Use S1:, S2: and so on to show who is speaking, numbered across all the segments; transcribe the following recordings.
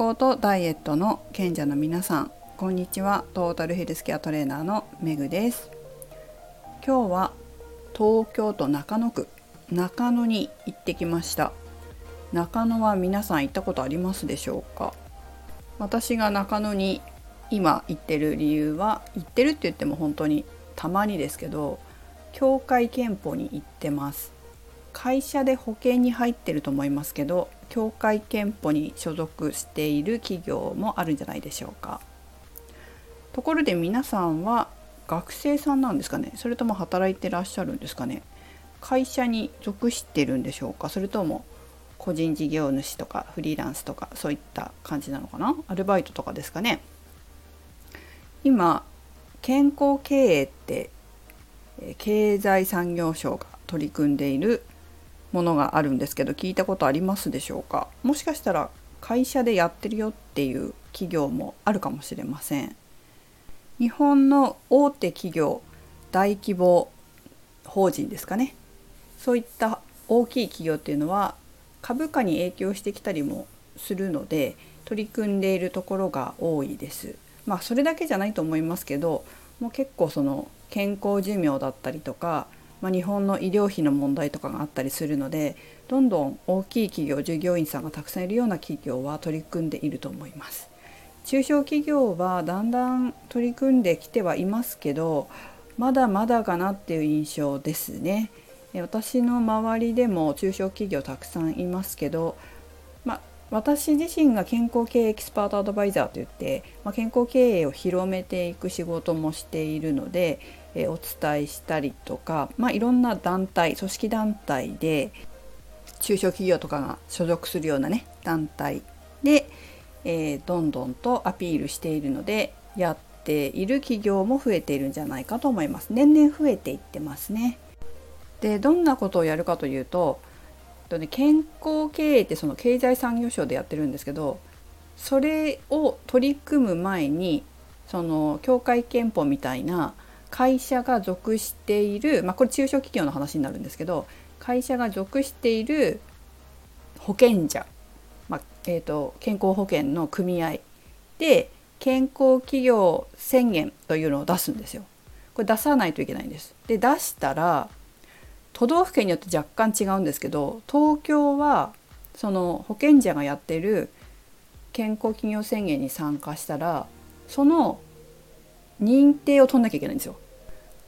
S1: 康とダイエットの賢者の皆さん。こんにちは。トータルヘルスケアトレーナーのめぐです。今日は東京都中野区。中野に行ってきました。中野は皆さん行ったことありますでしょうか？私が中野に今行ってる理由は行ってるって言っても本当にたまにですけど協会憲法に行ってます。会社で保険に入ってると思いますけど協会憲法に所属している企業もあるんじゃないでしょうか。ところで皆さんは学生さんなんですかね。それとも働いてらっしゃるんですかね。会社に属してるんでしょうか。それとも個人事業主とかフリーランスとかそういった感じなのかな。アルバイトとかですかね。今健康経営って経済産業省が取り組んでいるものがあるんですけど聞いたことありますでしょうか？もしかしたら会社でやってるよっていう企業もあるかもしれません。日本の大手企業大規模法人ですかね。そういった大きい企業っていうのは株価に影響してきたりもするので取り組んでいるところが多いです。まあそれだけじゃないと思いますけどもう結構その健康寿命だったりとかまあ、日本の医療費の問題とかがあったりするのでどんどん大きい企業従業員さんがたくさんいるような企業は取り組んでいると思います。中小企業はだんだん取り組んできてはいますけどまだまだかなっていう印象ですね。私の周りでも中小企業たくさんいますけど、ま、私自身が健康経営エキスパートアドバイザーといって、ま、健康経営を広めていく仕事もしているのでえお伝えしたりとか、まあ、いろんな団体組織団体で中小企業とかが所属するようなね団体で、えー、どんどんとアピールしているのでやっている企業も増えているんじゃないかと思います。年々増えていってますね。でどんなことをやるかというと健康経営ってその経済産業省でやってるんですけどそれを取り組む前にその協会憲法みたいな会社が属している、まあ、これ中小企業の話になるんですけど会社が属している保険者、まあ、えーと、健康保険の組合で健康企業宣言というのを出すんですよ。これ出さないといけないんです。で出したら都道府県によって若干違うんですけど東京はその保険者がやってる健康企業宣言に参加したらその認定を取んなきゃいけないんですよ。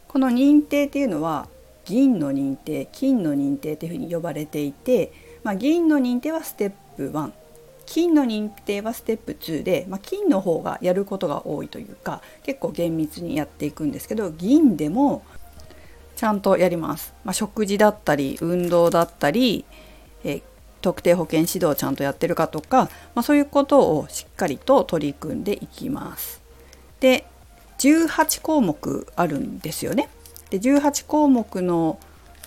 S1: この認定っていうのは銀の認定金の認定っていうふうに呼ばれていて、まあ、銀の認定はステップ1金の認定はステップ2で、まあ、金の方がやることが多いというか結構厳密にやっていくんですけど銀でもちゃんとやります。まあ、食事だったり運動だったり、え特定保険指導をちゃんとやってるかとか、まあ、そういうことをしっかりと取り組んでいきます。で18項目あるんですよね。で18項目の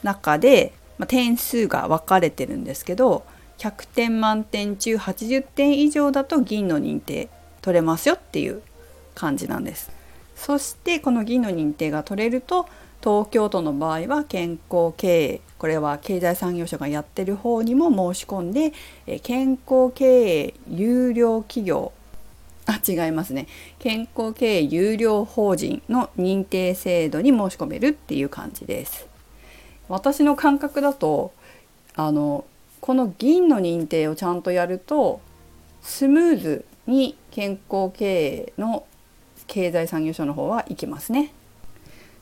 S1: 中で、まあ、点数が分かれてるんですけど100点満点中80点以上だと銀の認定取れますよっていう感じなんです。そしてこの銀の認定が取れると東京都の場合は健康経営これは経済産業省がやってる方にも申し込んで健康経営有料企業違いますね。健康経営有料法人の認定制度に申し込めるっていう感じです。私の感覚だとあのこの銀の認定をちゃんとやるとスムーズに健康経営の経済産業省の方は行きますね。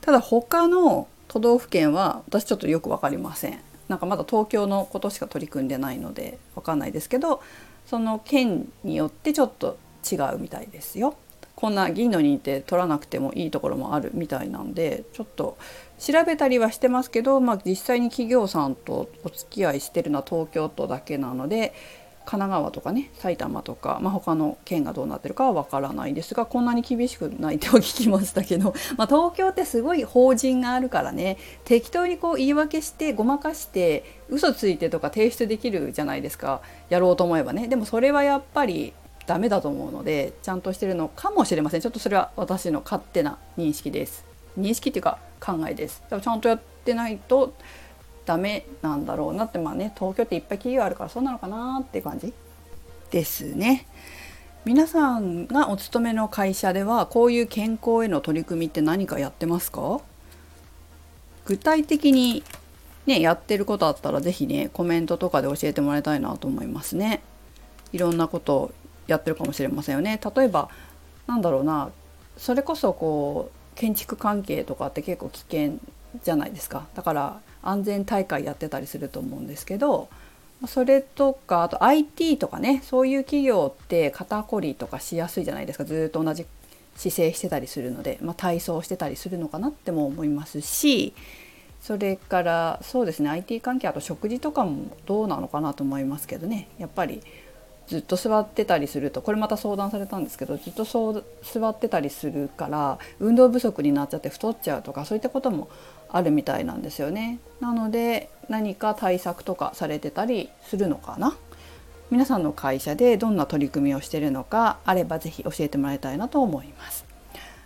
S1: ただ他の都道府県は私ちょっとよく分かりません。なんかまだ東京のことしか取り組んでないので分かんないですけどその県によってちょっと違うみたいですよ。こんな銀の認定取らなくてもいいところもあるみたいなんでちょっと調べたりはしてますけど、まあ、実際に企業さんとお付き合いしてるのは東京都だけなので神奈川とかね埼玉とか、まあ、他の県がどうなってるかはわからないですがこんなに厳しくないと聞きましたけど、まあ、東京ってすごい法人があるからね適当にこう言い訳してごまかして嘘ついてとか提出できるじゃないですかやろうと思えばねでもそれはやっぱりダメだと思うのでちゃんとしてるのかもしれません。ちょっとそれは私の勝手な認識です。認識っていうか考えです。ちゃんとやってないとダメなんだろうなってまあね東京っていっぱい企業あるからそうなのかなって感じですね。皆さんがお勤めの会社ではこういう健康への取り組みって何かやってますか？具体的にねやってることあったら是非ねコメントとかで教えてもらいたいなと思いますね。いろんなことをやってるかもしれませんよね。例えばなんだろうなそれこそこう建築関係とかって結構危険じゃないですか。だから安全大会やってたりすると思うんですけどそれとかあと IT とかねそういう企業って肩こりとかしやすいじゃないですか。ずっと同じ姿勢してたりするので、まあ、体操してたりするのかなっても思いますしそれからそうですね IT 関係あと食事とかもどうなのかなと思いますけどね。やっぱりずっと座ってたりするとこれまた相談されたんですけどずっとそう座ってたりするから運動不足になっちゃって太っちゃうとかそういったこともあるみたいなんですよね。なので何か対策とかされてたりするのかな？皆さんの会社でどんな取り組みをしてるのかあれば是非教えてもらいたいなと思います。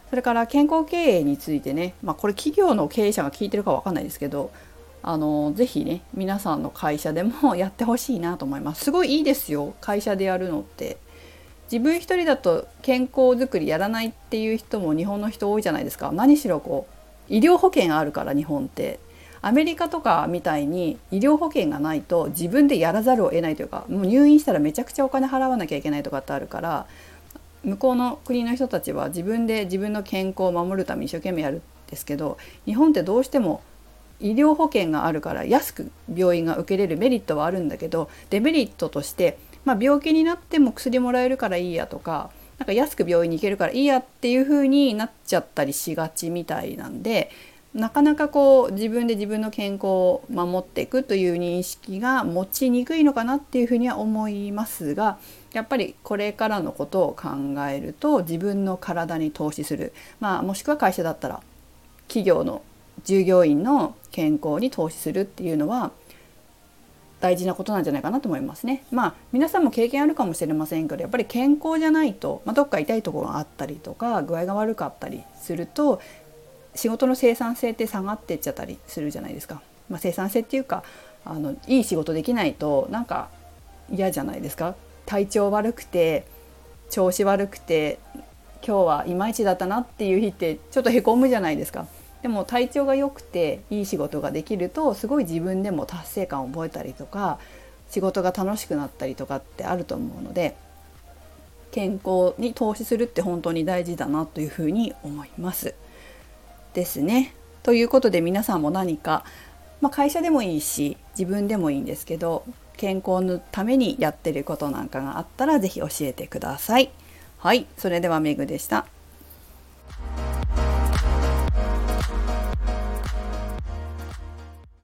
S1: それから健康経営についてね、まあ、これ企業の経営者が聞いてるか分かんないですけどあのぜひね皆さんの会社でもやってほしいなと思います。すごいいいですよ会社でやるのって。自分一人だと健康づくりやらないっていう人も日本の人多いじゃないですか。何しろこう医療保険あるから日本って。アメリカとかみたいに医療保険がないと自分でやらざるを得ないというかもう入院したらめちゃくちゃお金払わなきゃいけないとかってあるから向こうの国の人たちは自分で自分の健康を守るために一生懸命やるんですけど日本ってどうしても医療保険があるから安く病院が受けれるメリットはあるんだけどデメリットとして、まあ、病気になっても薬もらえるからいいやとかなんか安く病院に行けるからいいやっていう風になっちゃったりしがちみたいなんでなかなかこう自分で自分の健康を守っていくという認識が持ちにくいのかなっていうふうには思いますがやっぱりこれからのことを考えると自分の体に投資する、まあ、もしくは会社だったら企業の従業員の健康に投資するっていうのは大事なことなんじゃないかなと思いますね。まあ皆さんも経験あるかもしれませんけどやっぱり健康じゃないと、まあ、どっか痛いところがあったりとか具合が悪かったりすると仕事の生産性って下がってっちゃったりするじゃないですか。まあ、生産性っていうかあのいい仕事できないとなんか嫌じゃないですか。体調悪くて調子悪くて今日はいまいちだったなっていう日ってちょっとへこむじゃないですか。でも体調が良くていい仕事ができるとすごい自分でも達成感を覚えたりとか仕事が楽しくなったりとかってあると思うので健康に投資するって本当に大事だなというふうに思います。ですね。ということで皆さんも何か、まあ、会社でもいいし自分でもいいんですけど健康のためにやってることなんかがあったら是非教えてください。はい、それではメグでした。